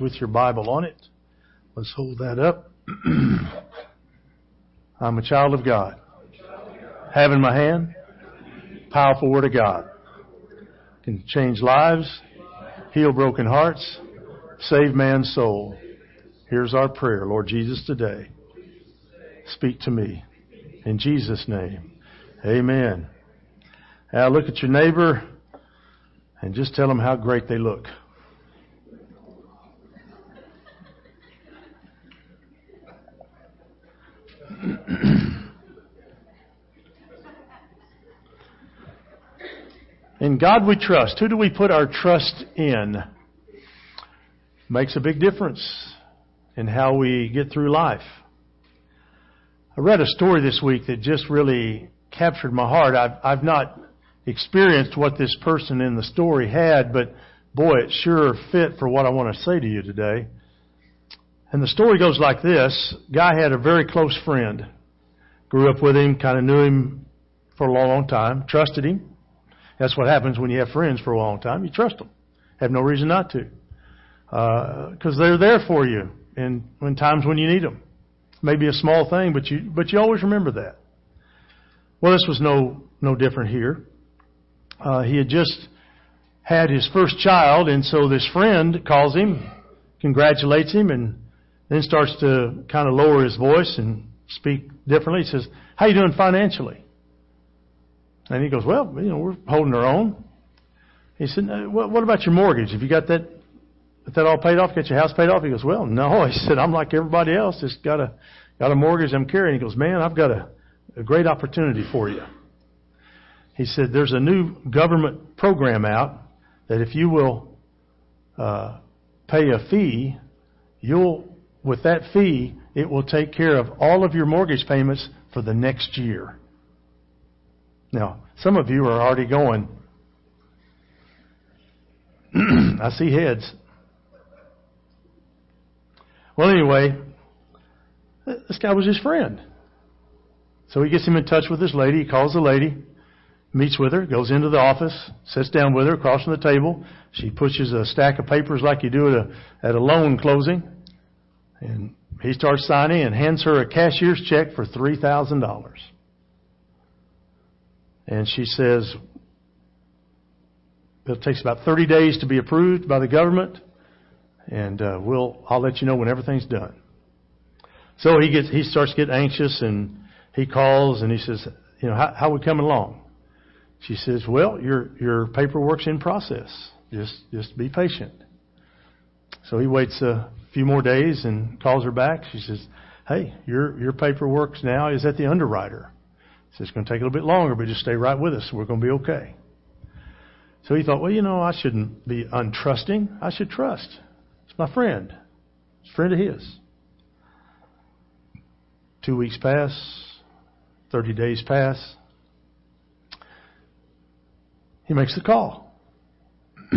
with your Bible on it. Let's hold that up. I'm a child of God. Have in my hand powerful word of God. Can change lives, heal broken hearts, save man's soul. Here's our prayer, Lord Jesus, today. Speak to me. In Jesus' name. Amen. Now look at your neighbor and just tell them how great they look. In God we trust. Who do we put our trust in? Makes a big difference in how we get through life. I read a story this week that just really captured my heart. I've, I've not experienced what this person in the story had, but boy, it sure fit for what I want to say to you today. And the story goes like this. Guy had a very close friend Grew up with him, kind of knew him for a long, long time, trusted him. That's what happens when you have friends for a long time. You trust them. Have no reason not to. Because uh, they're there for you in, in times when you need them. Maybe a small thing, but you, but you always remember that. Well, this was no, no different here. Uh, he had just had his first child, and so this friend calls him, congratulates him, and then starts to kind of lower his voice and speak differently. He says, "How you doing financially?" And he goes, "Well, you know, we're holding our own." He said, "What about your mortgage? Have you got that? That all paid off? Got your house paid off?" He goes, "Well, no." He said, "I'm like everybody else. Just got a got a mortgage I'm carrying." He goes, "Man, I've got a, a great opportunity for you." He said, "There's a new government program out that if you will uh, pay a fee, you'll with that fee it will take care of all of your mortgage payments for the next year. Now, some of you are already going, I see heads. Well, anyway, this guy was his friend. So he gets him in touch with this lady. He calls the lady, meets with her, goes into the office, sits down with her across from the table. She pushes a stack of papers like you do at a, at a loan closing. And he starts signing and hands her a cashier's check for $3,000. And she says, it takes about 30 days to be approved by the government, and uh, we'll, I'll let you know when everything's done. So he gets, he starts getting anxious and he calls and he says, you know, how, how we coming along? She says, well, your, your paperwork's in process. Just, just be patient. So he waits a few more days and calls her back. She says, Hey, your, your paperwork now is at the underwriter. Says, It's going to take a little bit longer, but just stay right with us. We're going to be okay. So he thought, Well, you know, I shouldn't be untrusting. I should trust. It's my friend. It's a friend of his. Two weeks pass, 30 days pass. He makes the call.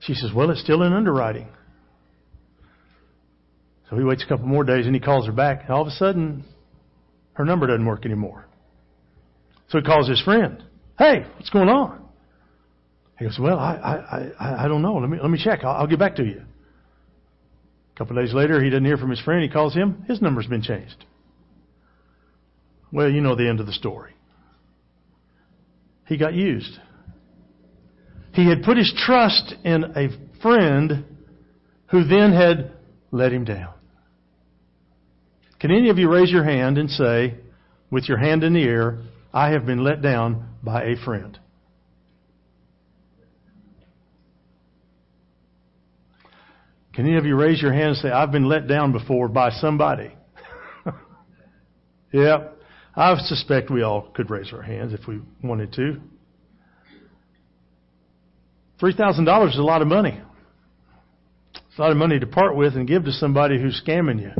she says, Well, it's still in underwriting. So he waits a couple more days and he calls her back. All of a sudden, her number doesn't work anymore. So he calls his friend. Hey, what's going on? He goes, well, I, I, I, I don't know. Let me, let me check. I'll, I'll get back to you. A couple of days later, he doesn't hear from his friend. He calls him. His number's been changed. Well, you know the end of the story. He got used. He had put his trust in a friend who then had let him down. Can any of you raise your hand and say, with your hand in the air, I have been let down by a friend? Can any of you raise your hand and say, I've been let down before by somebody? yeah, I suspect we all could raise our hands if we wanted to. $3,000 is a lot of money. It's a lot of money to part with and give to somebody who's scamming you.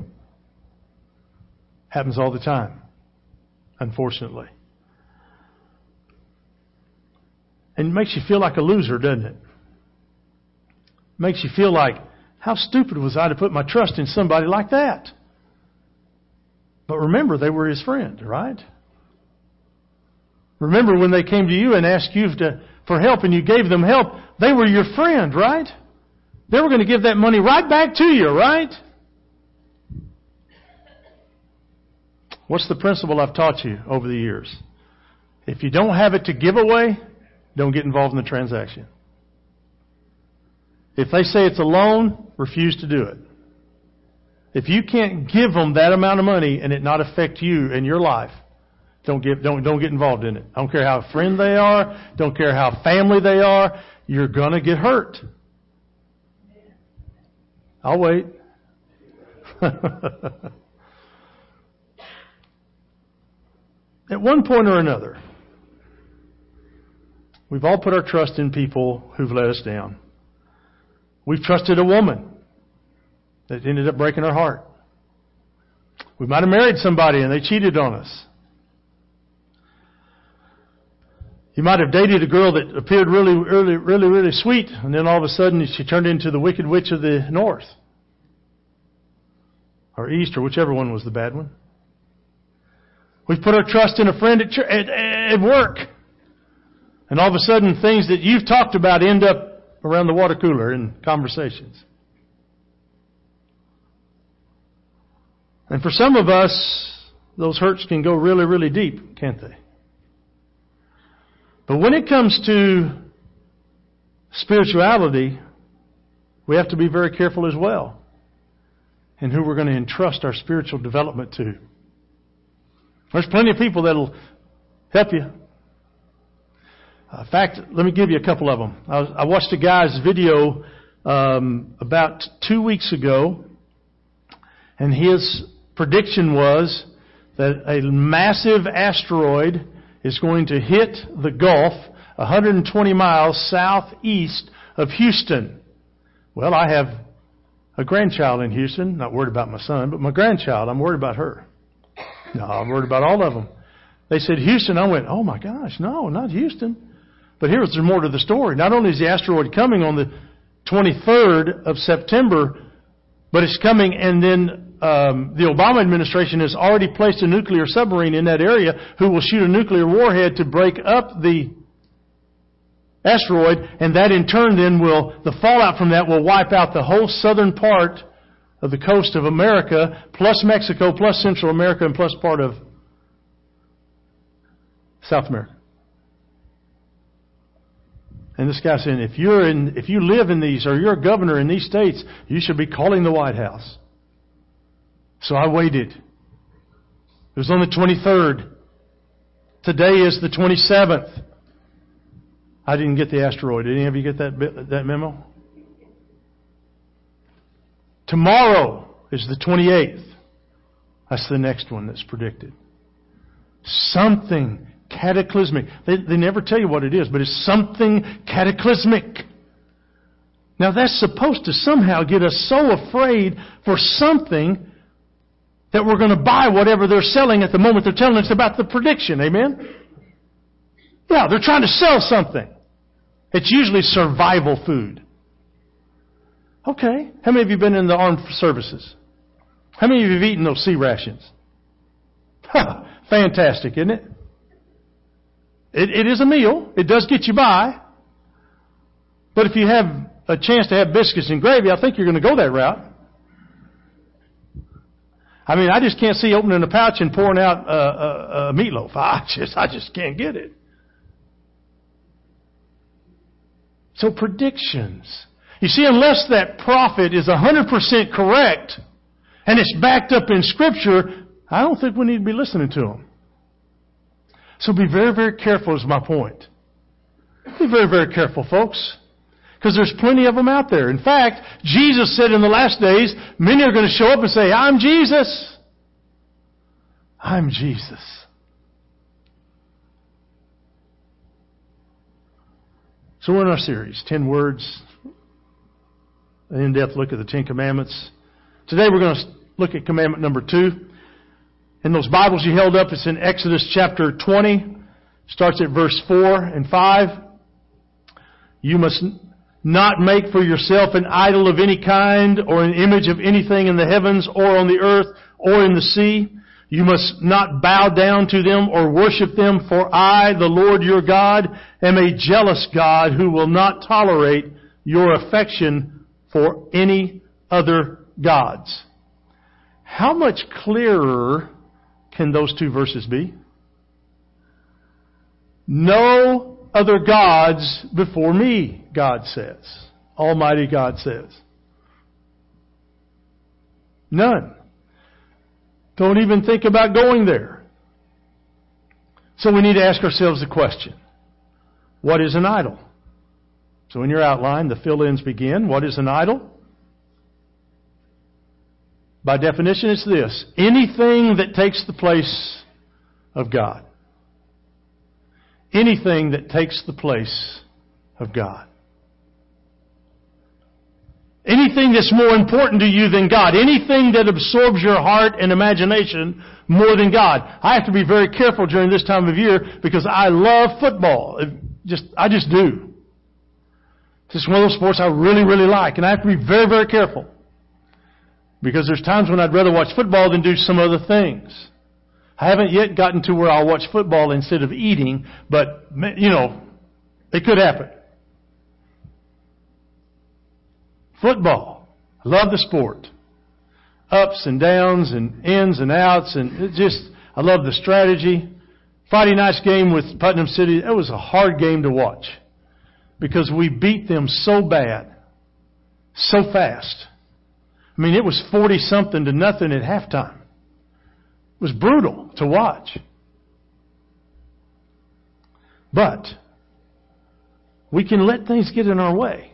Happens all the time, unfortunately. And it makes you feel like a loser, doesn't it? Makes you feel like, how stupid was I to put my trust in somebody like that? But remember, they were his friend, right? Remember when they came to you and asked you to, for help and you gave them help, they were your friend, right? they were going to give that money right back to you, right? What's the principle I've taught you over the years? If you don't have it to give away, don't get involved in the transaction. If they say it's a loan, refuse to do it. If you can't give them that amount of money and it not affect you and your life, don't get, don't, don't get involved in it. I don't care how friend they are. Don't care how family they are. You're gonna get hurt. I'll wait. At one point or another, we've all put our trust in people who've let us down. We've trusted a woman that ended up breaking our heart. We might have married somebody and they cheated on us. You might have dated a girl that appeared really, really, really, really sweet, and then all of a sudden she turned into the wicked witch of the north. Or east, or whichever one was the bad one. We've put our trust in a friend at, at, at work. And all of a sudden, things that you've talked about end up around the water cooler in conversations. And for some of us, those hurts can go really, really deep, can't they? But when it comes to spirituality, we have to be very careful as well in who we're going to entrust our spiritual development to. There's plenty of people that'll help you. In fact, let me give you a couple of them. I, was, I watched a guy's video um, about two weeks ago, and his prediction was that a massive asteroid is going to hit the Gulf 120 miles southeast of Houston. Well, I have a grandchild in Houston. Not worried about my son, but my grandchild. I'm worried about her. No, I'm worried about all of them. They said Houston. I went, oh my gosh, no, not Houston. But here's more to the story. Not only is the asteroid coming on the 23rd of September, but it's coming and then um, the Obama administration has already placed a nuclear submarine in that area who will shoot a nuclear warhead to break up the asteroid, and that in turn then will, the fallout from that will wipe out the whole southern part of the coast of America, plus Mexico, plus Central America, and plus part of South America. And this guy saying, if you're in, if you live in these, or you're a governor in these states, you should be calling the White House. So I waited. It was on the 23rd. Today is the 27th. I didn't get the asteroid. Did any of you get that, that memo? Tomorrow is the 28th. That's the next one that's predicted. Something cataclysmic. They, they never tell you what it is, but it's something cataclysmic. Now that's supposed to somehow get us so afraid for something that we're going to buy whatever they're selling at the moment they're telling us about the prediction. Amen? Yeah, they're trying to sell something. It's usually survival food. Okay. How many of you been in the armed services? How many of you have eaten those C rations? Fantastic, isn't it? It? It is a meal. It does get you by. But if you have a chance to have biscuits and gravy, I think you're going to go that route. I mean, I just can't see opening a pouch and pouring out a, a, a meatloaf. I just, I just can't get it. So predictions. You see, unless that prophet is 100% correct and it's backed up in Scripture, I don't think we need to be listening to him. So be very, very careful is my point. Be very, very careful, folks. Because there's plenty of them out there. In fact, Jesus said in the last days, many are going to show up and say, I'm Jesus. I'm Jesus. So we're in our series, 10 words, an in-depth look at the Ten Commandments. Today we're going to look at commandment number two. In those Bibles you held up, it's in Exodus chapter 20. Starts at verse 4 and 5. You must not make for yourself an idol of any kind or an image of anything in the heavens or on the earth or in the sea. You must not bow down to them or worship them for I, the Lord your God, am a jealous God who will not tolerate your affection for any other gods. How much clearer can those two verses be? No other gods before me, God says. Almighty God says. None. Don't even think about going there. So we need to ask ourselves the question what is an idol? So in your outline, the fill ins begin. What is an idol? By definition, it's this anything that takes the place of God. Anything that takes the place of God. Anything that's more important to you than God. Anything that absorbs your heart and imagination more than God. I have to be very careful during this time of year because I love football. Just, I just do. It's one of those sports I really, really like, and I have to be very, very careful. Because there's times when I'd rather watch football than do some other things. I haven't yet gotten to where I'll watch football instead of eating, but, you know, it could happen. Football. I love the sport. Ups and downs and ins and outs and it just, I love the strategy. Friday night's game with Putnam City, it was a hard game to watch because we beat them so bad, so fast. I mean, it was 40 something to nothing at halftime. It was brutal to watch. But we can let things get in our way.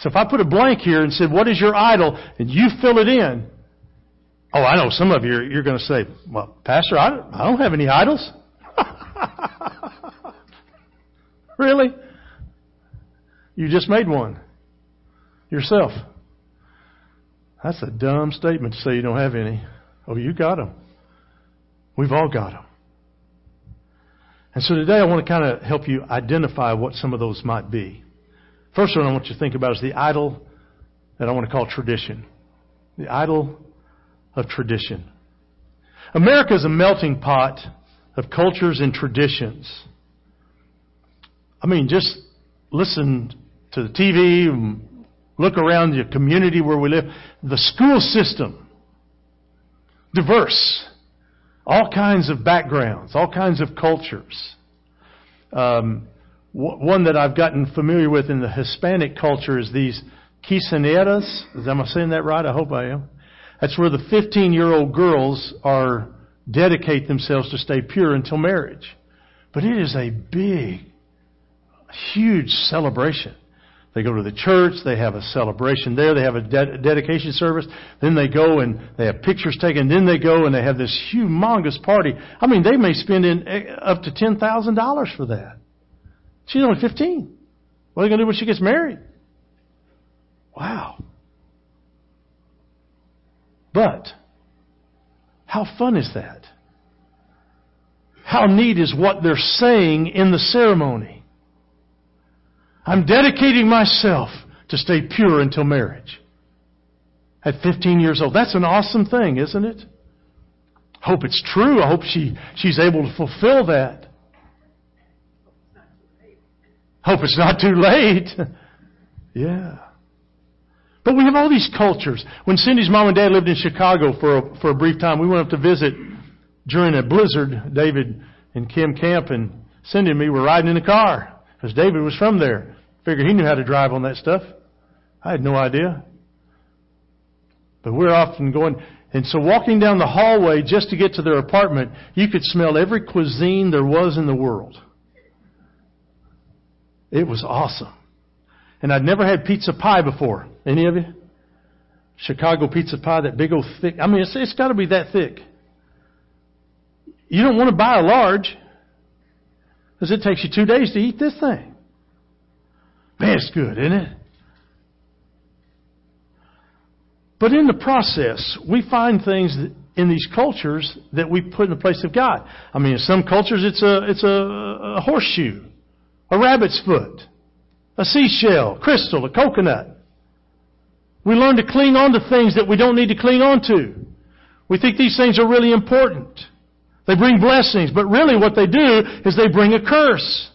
So if I put a blank here and said, What is your idol? and you fill it in, Oh, I know some of you, you're going to say, well, Pastor, I don't, I don't have any idols. really? You just made one. Yourself. That's a dumb statement to say you don't have any. Oh, you got them. We've all got them. And so today I want to kind of help you identify what some of those might be. First one I want you to think about is the idol that I want to call tradition. The idol of tradition. America is a melting pot of cultures and traditions. I mean, just listen to the TV, look around the community where we live. The school system, diverse, all kinds of backgrounds, all kinds of cultures. Um, one that I've gotten familiar with in the Hispanic culture is these quinceañeras. Am I saying that right? I hope I am. That's where the 15 year old girls are dedicate themselves to stay pure until marriage. But it is a big, huge celebration. They go to the church, they have a celebration there, they have a de- dedication service, then they go and they have pictures taken, then they go and they have this humongous party. I mean, they may spend in eh, up to $10,000 for that. She's only 15. What are they going to do when she gets married? Wow. But, how fun is that? How neat is what they're saying in the ceremony? I'm dedicating myself to stay pure until marriage. At 15 years old. That's an awesome thing, isn't it? I Hope it's true. I hope she, she's able to fulfill that. Hope it's not too late. yeah. But we have all these cultures. When Cindy's mom and dad lived in Chicago for a, for a brief time, we went up to visit during a blizzard. David and Kim Camp and Cindy and me were riding in the car because David was from there. Figured he knew how to drive on that stuff. I had no idea. But we're often going, and so walking down the hallway just to get to their apartment, you could smell every cuisine there was in the world. It was awesome. And I'd never had pizza pie before. Any of you? Chicago pizza pie, that big old thick. I mean, it's, it's got to be that thick. You don't want to buy a large because it takes you two days to eat this thing. Man, it's good, isn't it? But in the process, we find things in these cultures that we put in the place of God. I mean, in some cultures, it's a it's a, a horseshoe, a rabbit's foot a seashell, crystal, a coconut. We learn to cling on to things that we don't need to cling on to. We think these things are really important. They bring blessings, but really what they do is they bring a curse.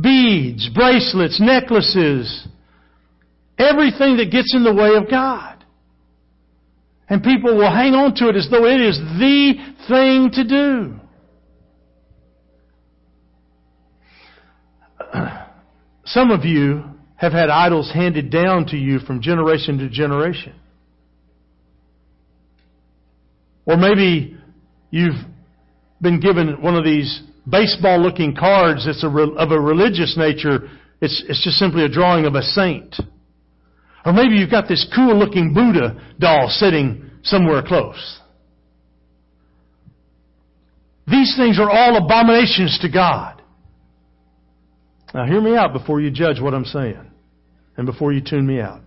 Beads, bracelets, necklaces, everything that gets in the way of God. And people will hang on to it as though it is the thing to do. Some of you have had idols handed down to you from generation to generation. Or maybe you've been given one of these baseball looking cards that's a, of a religious nature. It's, it's just simply a drawing of a saint. Or maybe you've got this cool looking Buddha doll sitting somewhere close. These things are all abominations to God. Now hear me out before you judge what I'm saying and before you tune me out.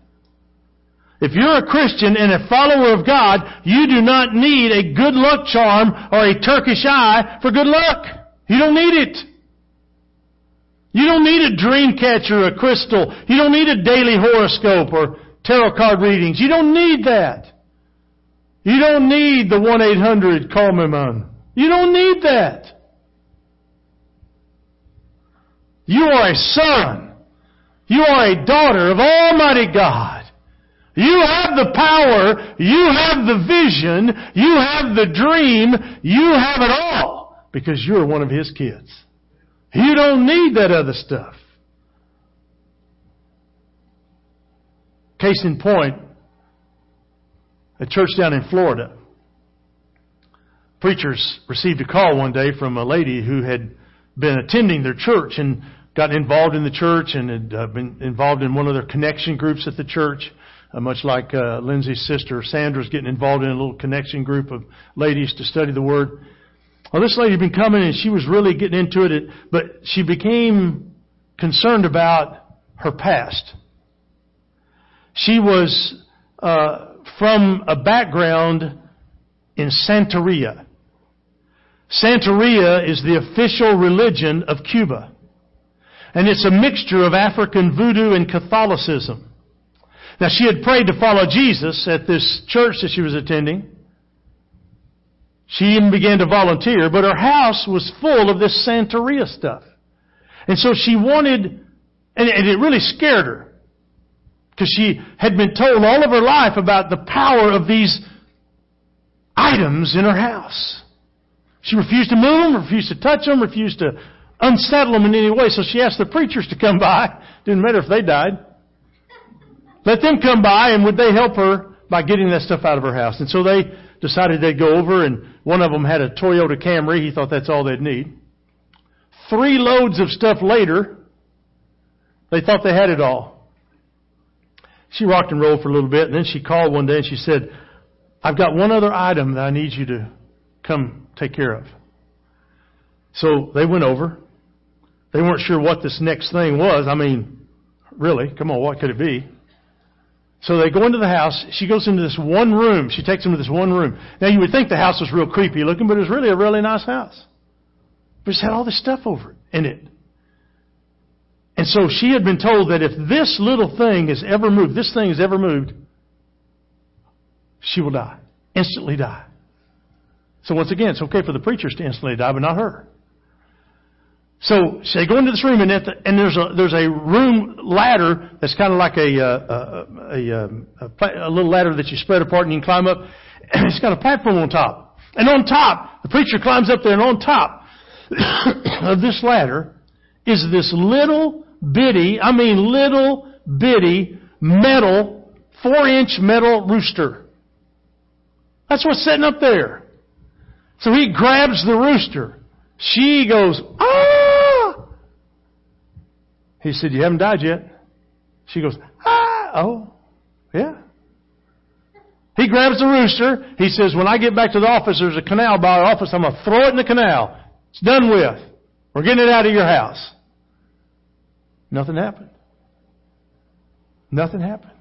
If you're a Christian and a follower of God, you do not need a good luck charm or a Turkish eye for good luck. You don't need it. You don't need a dream catcher, a crystal. You don't need a daily horoscope or tarot card readings. You don't need that. You don't need the 1-800 call me man. You don't need that. You are a son. You are a daughter of Almighty God. You have the power. You have the vision. You have the dream. You have it all because you're one of His kids. You don't need that other stuff. Case in point, a church down in Florida. Preachers received a call one day from a lady who had been attending their church and got involved in the church and had uh, been involved in one of their connection groups at the church. Uh, much like uh, Lindsay's sister Sandra's getting involved in a little connection group of ladies to study the Word. Well, this lady had been coming and she was really getting into it, but she became concerned about her past. She was uh, from a background in Santeria. Santeria is the official religion of Cuba. And it's a mixture of African voodoo and Catholicism. Now she had prayed to follow Jesus at this church that she was attending. She even began to volunteer, but her house was full of this Santeria stuff. And so she wanted, and it really scared her. Because she had been told all of her life about the power of these items in her house. She refused to move them, refused to touch them, refused to unsettle them in any way. So she asked the preachers to come by. Didn't matter if they died. Let them come by and would they help her by getting that stuff out of her house? And so they decided they'd go over and one of them had a Toyota Camry. He thought that's all they'd need. Three loads of stuff later, they thought they had it all. She rocked and rolled for a little bit and then she called one day and she said, I've got one other item that I need you to come take care of. So they went over. They weren't sure what this next thing was. I mean, really, come on, what could it be? So they go into the house. She goes into this one room. She takes them to this one room. Now you would think the house was real creepy looking, but it was really a really nice house. But it's had all this stuff over it, in it. And so she had been told that if this little thing is ever moved, this thing is ever moved, she will die. Instantly die. So once again, it's okay for the preachers to instantly die, but not her. So they go into this room, and, the, and there's a there's a room ladder that's kind of like a uh, a, a, a, a little ladder that you spread apart and you can climb up. And it's got a platform on top, and on top the preacher climbs up there, and on top of this ladder is this little bitty, I mean little bitty metal, four inch metal rooster. That's what's sitting up there. So he grabs the rooster. She goes, ah! He said, You haven't died yet. She goes, Ah, oh, yeah. He grabs the rooster. He says, When I get back to the office, there's a canal by our office. I'm going to throw it in the canal. It's done with. We're getting it out of your house. Nothing happened. Nothing happened.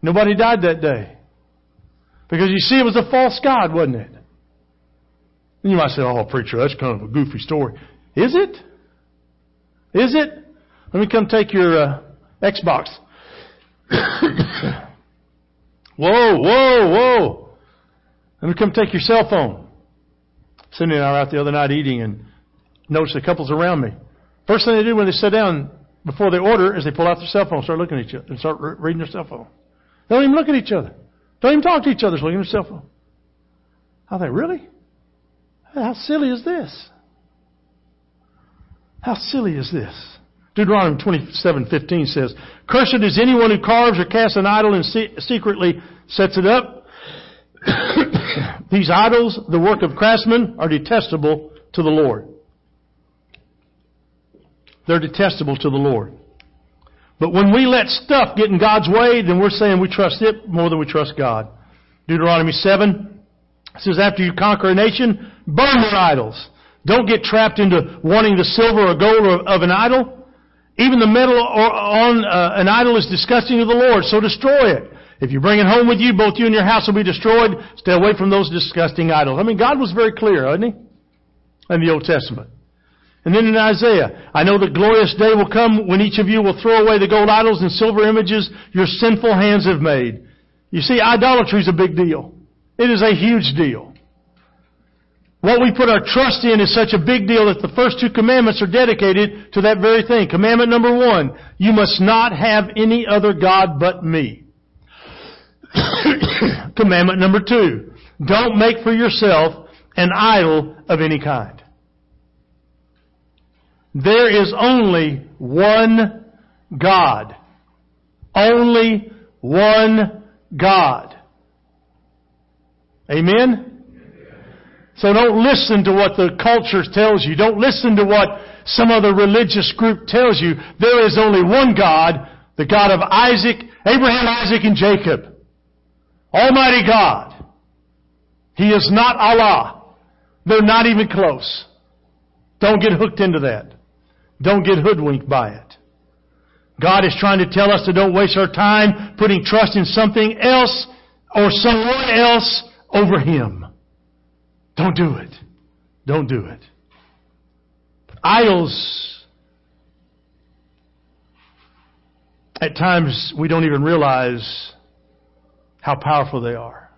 Nobody died that day. Because you see, it was a false God, wasn't it? And you might say, oh, preacher, that's kind of a goofy story. Is it? Is it? Let me come take your uh, Xbox. whoa, whoa, whoa. Let me come take your cell phone. Cindy and I were out the other night eating and noticed the couples around me. First thing they do when they sit down, before they order is they pull out their cell phone, and start looking at each other, and start re- reading their cell phone. They don't even look at each other. Don't even talk to each other. Just looking at their cell phone. I think, really? How silly is this? How silly is this? Deuteronomy 27:15 says, "Cursed is anyone who carves or casts an idol and secretly sets it up. These idols, the work of craftsmen, are detestable to the Lord. They're detestable to the Lord. But when we let stuff get in God's way, then we're saying we trust it more than we trust God. Deuteronomy 7 says, after you conquer a nation, burn their idols. Don't get trapped into wanting the silver or gold of an idol. Even the metal on uh, an idol is disgusting to the Lord, so destroy it. If you bring it home with you, both you and your house will be destroyed. Stay away from those disgusting idols. I mean, God was very clear, wasn't he? In the Old Testament. And then in Isaiah, I know the glorious day will come when each of you will throw away the gold idols and silver images your sinful hands have made. You see, idolatry is a big deal. It is a huge deal. What we put our trust in is such a big deal that the first two commandments are dedicated to that very thing. Commandment number one, you must not have any other God but me. Commandment number two, don't make for yourself an idol of any kind. There is only one God. Only one God. Amen? So don't listen to what the culture tells you. Don't listen to what some other religious group tells you. There is only one God, the God of Isaac, Abraham, Isaac, and Jacob. Almighty God. He is not Allah. They're not even close. Don't get hooked into that. Don't get hoodwinked by it. God is trying to tell us to don't waste our time putting trust in something else or someone else over Him. Don't do it. Don't do it. Idols, at times we don't even realize how powerful they are.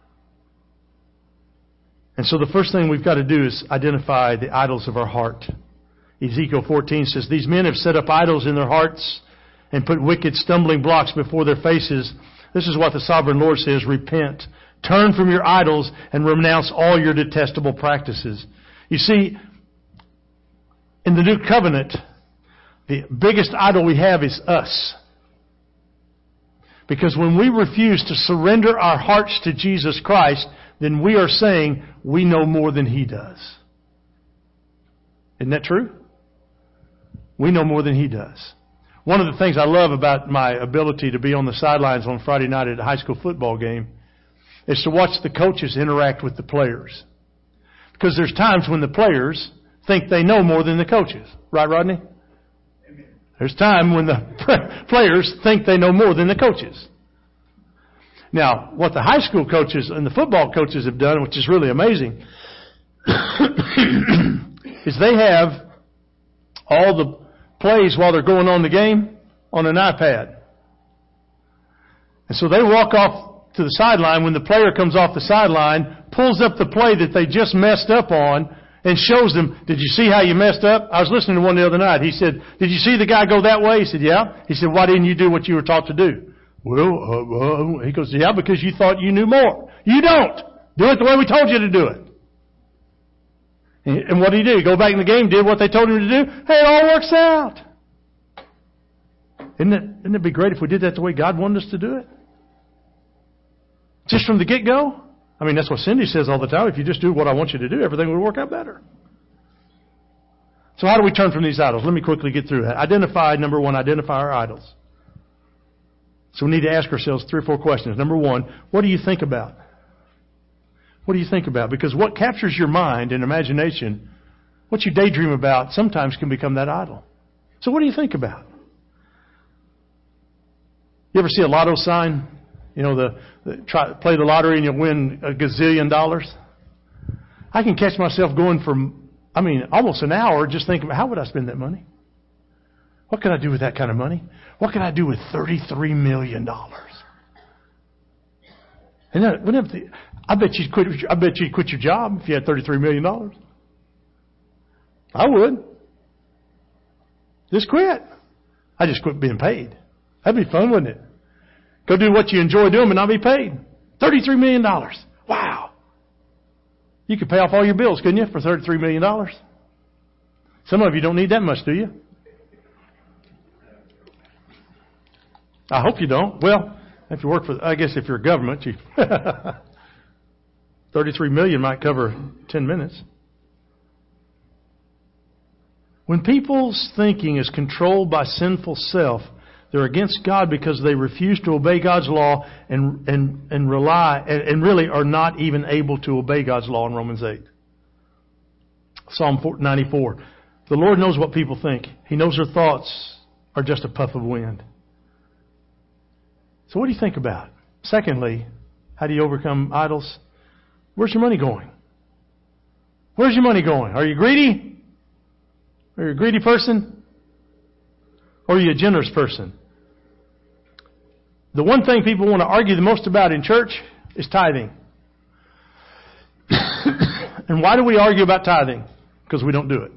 And so the first thing we've got to do is identify the idols of our heart. Ezekiel 14 says, These men have set up idols in their hearts and put wicked stumbling blocks before their faces. This is what the sovereign Lord says, repent. Turn from your idols and renounce all your detestable practices. You see, in the new covenant, the biggest idol we have is us. Because when we refuse to surrender our hearts to Jesus Christ, then we are saying we know more than He does. Isn't that true? We know more than He does. One of the things I love about my ability to be on the sidelines on Friday night at a high school football game is to watch the coaches interact with the players. Because there's times when the players think they know more than the coaches. Right, Rodney? There's time when the players think they know more than the coaches. Now, what the high school coaches and the football coaches have done, which is really amazing, is they have all the plays while they're going on the game on an iPad. And so they walk off to the sideline when the player comes off the sideline, pulls up the play that they just messed up on, and shows them, did you see how you messed up? I was listening to one the other night. He said, did you see the guy go that way? He said, yeah. He said, why didn't you do what you were taught to do? Well, uh, uh, he goes, yeah, because you thought you knew more. You don't. Do it the way we told you to do it. And what did he do? Go back in the game, did what they told him to do. Hey, it all works out. Isn't it, wouldn't it be great if we did that the way God wanted us to do it? Just from the get go? I mean, that's what Cindy says all the time. If you just do what I want you to do, everything will work out better. So how do we turn from these idols? Let me quickly get through that. Identify, number one, identify our idols. So we need to ask ourselves three or four questions. Number one, what do you think about? What do you think about? Because what captures your mind and imagination, what you daydream about, sometimes can become that idol. So what do you think about? You ever see a lotto sign? You know, the, the try play the lottery and you'll win a gazillion dollars. I can catch myself going for, I mean, almost an hour just thinking, how would I spend that money? What could I do with that kind of money? What could I do with thirty-three million dollars? And then, I bet you'd quit. I bet you'd quit your job if you had thirty-three million dollars. I would. Just quit. I just quit being paid. That'd be fun, wouldn't it? Go do what you enjoy doing but not be paid. $33 million. Wow. You could pay off all your bills, couldn't you, for $33 million? Some of you don't need that much, do you? I hope you don't. Well, if you work for, I guess if you're a government, you, 33 million might cover 10 minutes. When people's thinking is controlled by sinful self, they're against God because they refuse to obey God's law and, and, and rely, and, and really are not even able to obey God's law in Romans 8. Psalm 94. The Lord knows what people think. He knows their thoughts are just a puff of wind. So what do you think about? Secondly, how do you overcome idols? Where's your money going? Where's your money going? Are you greedy? Are you a greedy person? Or are you a generous person? The one thing people want to argue the most about in church is tithing. and why do we argue about tithing? Because we don't do it.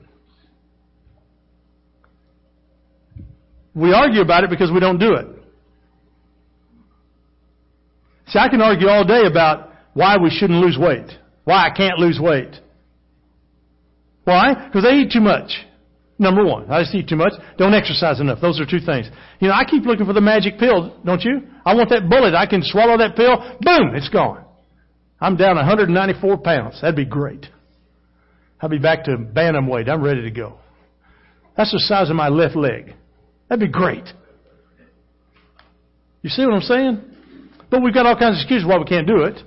We argue about it because we don't do it. See, I can argue all day about why we shouldn't lose weight. Why I can't lose weight. Why? Because I eat too much. Number one, I just eat too much. Don't exercise enough. Those are two things. You know, I keep looking for the magic pill, don't you? I want that bullet. I can swallow that pill. Boom, it's gone. I'm down 194 pounds. That'd be great. I'll be back to bantam weight. I'm ready to go. That's the size of my left leg. That'd be great. You see what I'm saying? But we've got all kinds of excuses why we can't do it.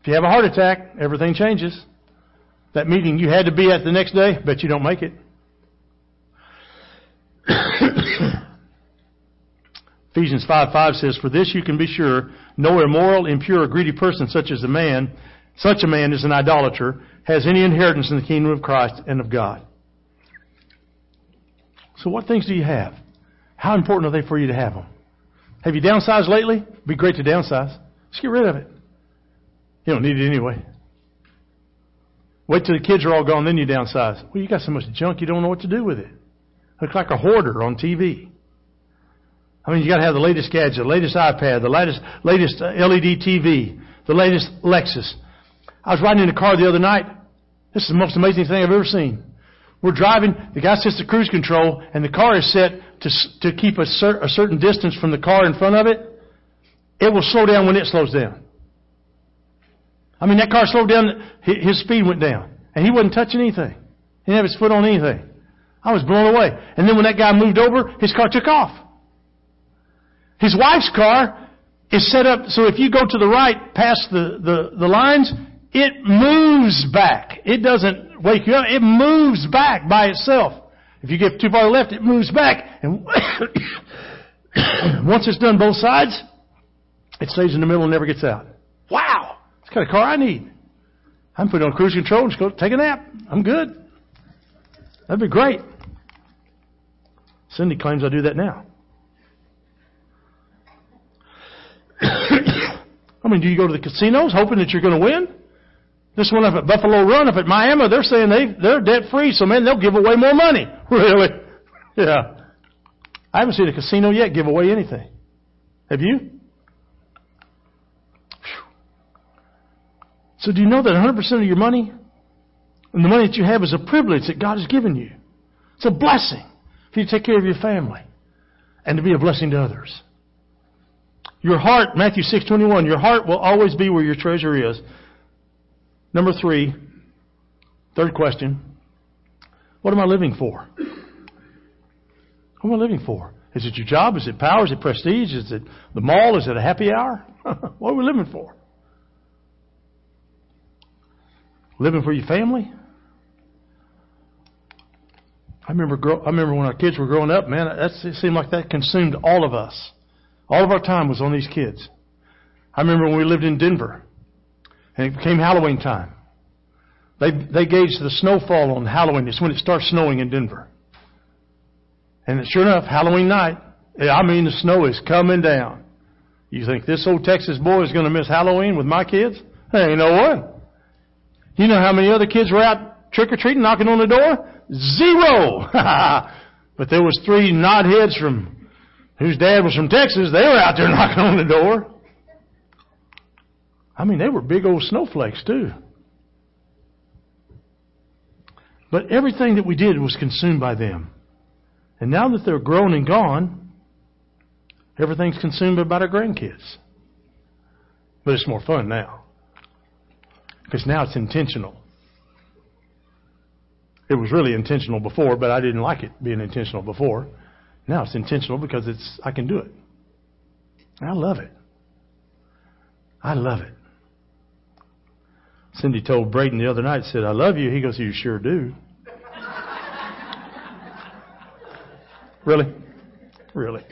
If you have a heart attack, everything changes. That meeting you had to be at the next day, bet you don't make it. Ephesians 5 5 says, For this you can be sure, no immoral, impure, or greedy person such as a man, such a man is an idolater, has any inheritance in the kingdom of Christ and of God. So what things do you have? How important are they for you to have them? Have you downsized lately? It'd be great to downsize. Just get rid of it. You don't need it anyway. Wait till the kids are all gone, then you downsize. Well, you got so much junk you don't know what to do with it. Look like a hoarder on TV. I mean, you got to have the latest gadget, the latest iPad, the latest latest uh, LED TV, the latest Lexus. I was riding in a car the other night. This is the most amazing thing I've ever seen. We're driving, the guy sets the cruise control, and the car is set to, to keep a, cer- a certain distance from the car in front of it. It will slow down when it slows down. I mean, that car slowed down, his speed went down. And he wasn't touching anything. He didn't have his foot on anything. I was blown away. And then when that guy moved over, his car took off. His wife's car is set up so if you go to the right past the, the, the lines, it moves back. It doesn't wake you up. It moves back by itself. If you get too far left, it moves back. And once it's done both sides, it stays in the middle and never gets out. It's kind of car I need. I'm putting on cruise control and just go take a nap. I'm good. That'd be great. Cindy claims I do that now. I mean, do you go to the casinos hoping that you're going to win? This one up at Buffalo Run, up at Miami, they're saying they, they're debt free, so man, they'll give away more money. Really? Yeah. I haven't seen a casino yet give away anything. Have you? So do you know that 100% of your money and the money that you have is a privilege that God has given you? It's a blessing for you to take care of your family and to be a blessing to others. Your heart, Matthew 6:21, your heart will always be where your treasure is. Number three, third question, what am I living for? What am I living for? Is it your job? Is it power? Is it prestige? Is it the mall? Is it a happy hour? what are we living for? Living for your family? I remember, grow, I remember when our kids were growing up, man, that's, it seemed like that consumed all of us. All of our time was on these kids. I remember when we lived in Denver. And it became Halloween time. They, they gauged the snowfall on Halloween. It's when it starts snowing in Denver. And sure enough, Halloween night, I mean, the snow is coming down. You think this old Texas boy is going to miss Halloween with my kids? Hey, ain't no way. You know how many other kids were out trick or treating, knocking on the door? Zero! but there was three knotheads from, whose dad was from Texas. They were out there knocking on the door. I mean, they were big old snowflakes too. But everything that we did was consumed by them. And now that they're grown and gone, everything's consumed by our grandkids. But it's more fun now. Because now it's intentional. It was really intentional before, but I didn't like it being intentional before. Now it's intentional because it's I can do it. I love it. I love it. Cindy told Braden the other night, said, I love you. He goes, You sure do. really? Really?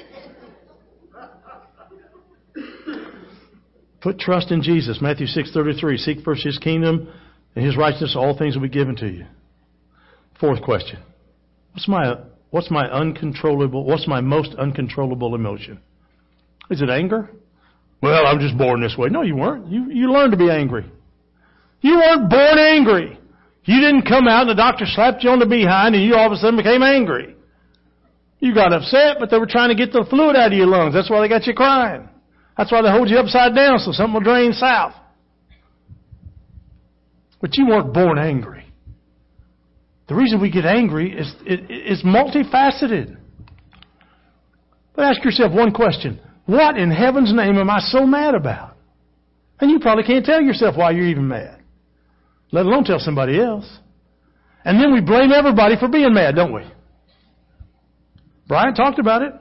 Put trust in Jesus. Matthew 6:33. Seek first his kingdom and his righteousness, all things will be given to you. Fourth question. What's my what's my uncontrollable what's my most uncontrollable emotion? Is it anger? Well, I'm just born this way. No, you weren't. You you learned to be angry. You weren't born angry. You didn't come out and the doctor slapped you on the behind and you all of a sudden became angry. You got upset, but they were trying to get the fluid out of your lungs. That's why they got you crying. That's why they hold you upside down so something will drain south. But you weren't born angry. The reason we get angry is, is multifaceted. But ask yourself one question. What in heaven's name am I so mad about? And you probably can't tell yourself why you're even mad. Let alone tell somebody else. And then we blame everybody for being mad, don't we? Brian talked about it.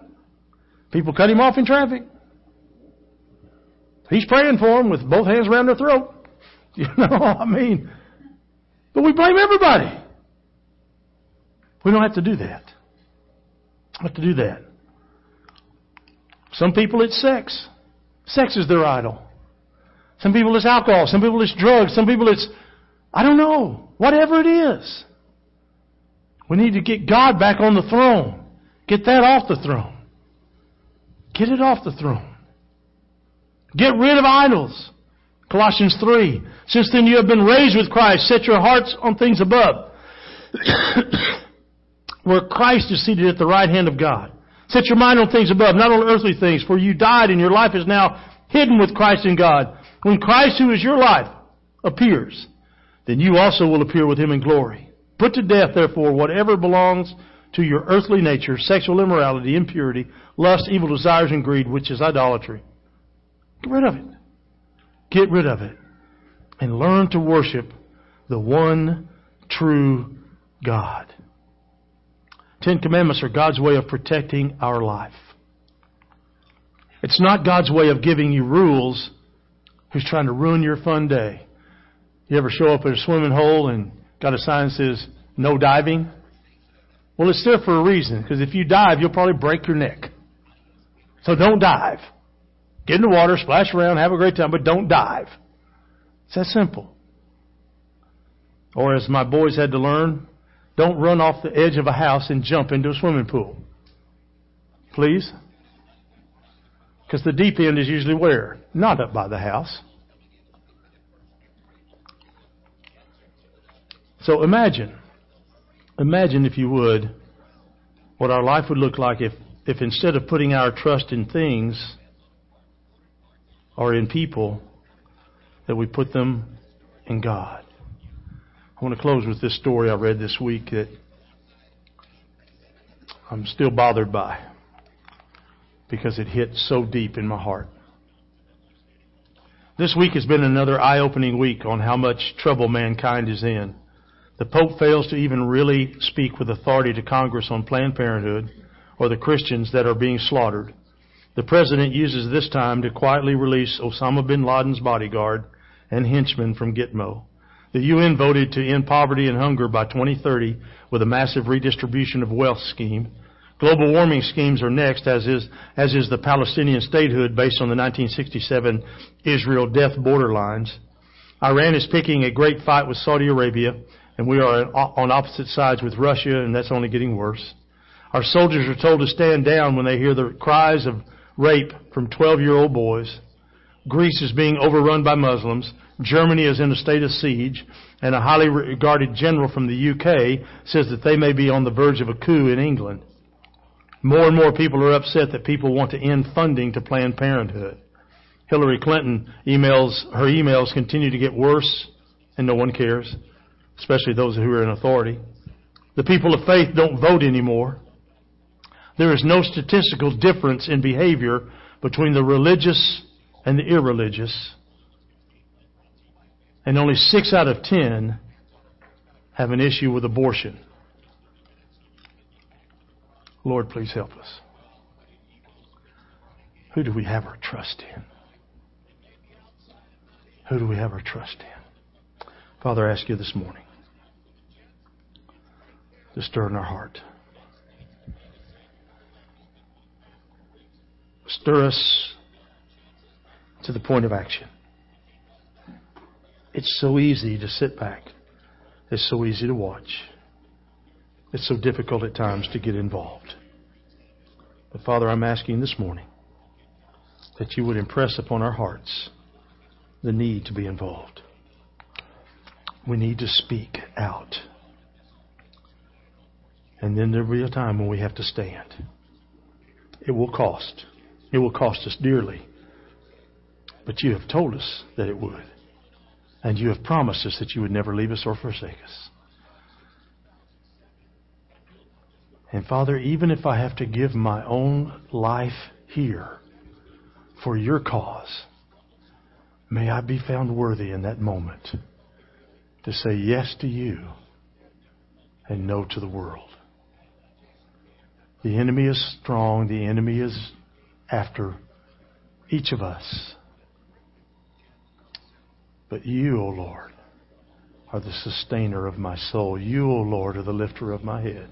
People cut him off in traffic. He's praying for them with both hands around their throat. You know, I mean, but we blame everybody. We don't have to do that. We Have to do that. Some people it's sex. Sex is their idol. Some people it's alcohol. Some people it's drugs. Some people it's, I don't know, whatever it is. We need to get God back on the throne. Get that off the throne. Get it off the throne. Get rid of idols. Colossians 3. Since then you have been raised with Christ. Set your hearts on things above. Where Christ is seated at the right hand of God. Set your mind on things above, not on earthly things, for you died and your life is now hidden with Christ in God. When Christ, who is your life, appears, then you also will appear with him in glory. Put to death, therefore, whatever belongs to your earthly nature, sexual immorality, impurity, lust, evil desires, and greed, which is idolatry. Get rid of it. Get rid of it. And learn to worship the one true God. Ten Commandments are God's way of protecting our life. It's not God's way of giving you rules who's trying to ruin your fun day. You ever show up at a swimming hole and got a sign that says no diving? Well, it's there for a reason, because if you dive, you'll probably break your neck. So don't dive. Get in the water, splash around, have a great time, but don't dive. It's that simple. Or as my boys had to learn, don't run off the edge of a house and jump into a swimming pool. Please? Because the deep end is usually where? Not up by the house. So imagine, imagine if you would, what our life would look like if, if instead of putting our trust in things, or in people, that we put them in God. I want to close with this story I read this week that I'm still bothered by because it hit so deep in my heart. This week has been another eye opening week on how much trouble mankind is in. The Pope fails to even really speak with authority to Congress on Planned Parenthood or the Christians that are being slaughtered. The president uses this time to quietly release Osama bin Laden's bodyguard and henchmen from Gitmo. The UN voted to end poverty and hunger by 2030 with a massive redistribution of wealth scheme. Global warming schemes are next, as is, as is the Palestinian statehood based on the 1967 Israel death border lines. Iran is picking a great fight with Saudi Arabia, and we are on opposite sides with Russia, and that's only getting worse. Our soldiers are told to stand down when they hear the cries of rape from 12 year old boys. Greece is being overrun by Muslims. Germany is in a state of siege. And a highly regarded general from the UK says that they may be on the verge of a coup in England. More and more people are upset that people want to end funding to Planned Parenthood. Hillary Clinton emails, her emails continue to get worse and no one cares, especially those who are in authority. The people of faith don't vote anymore. There is no statistical difference in behavior between the religious and the irreligious. And only six out of ten have an issue with abortion. Lord, please help us. Who do we have our trust in? Who do we have our trust in? Father, I ask you this morning to stir in our heart. Stir us to the point of action. It's so easy to sit back. It's so easy to watch. It's so difficult at times to get involved. But Father, I'm asking this morning that you would impress upon our hearts the need to be involved. We need to speak out. And then there'll be a time when we have to stand. It will cost. It will cost us dearly. But you have told us that it would. And you have promised us that you would never leave us or forsake us. And Father, even if I have to give my own life here for your cause, may I be found worthy in that moment to say yes to you and no to the world. The enemy is strong. The enemy is after each of us. But you, O Lord, are the sustainer of my soul. You, O Lord, are the lifter of my head.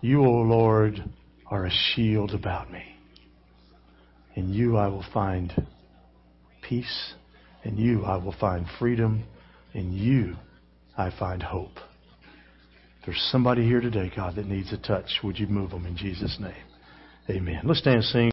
You, O Lord, are a shield about me. In you I will find peace. In you I will find freedom. In you I find hope. There's somebody here today, God, that needs a touch. Would you move them in Jesus' name? Amen. Let's stand and sing.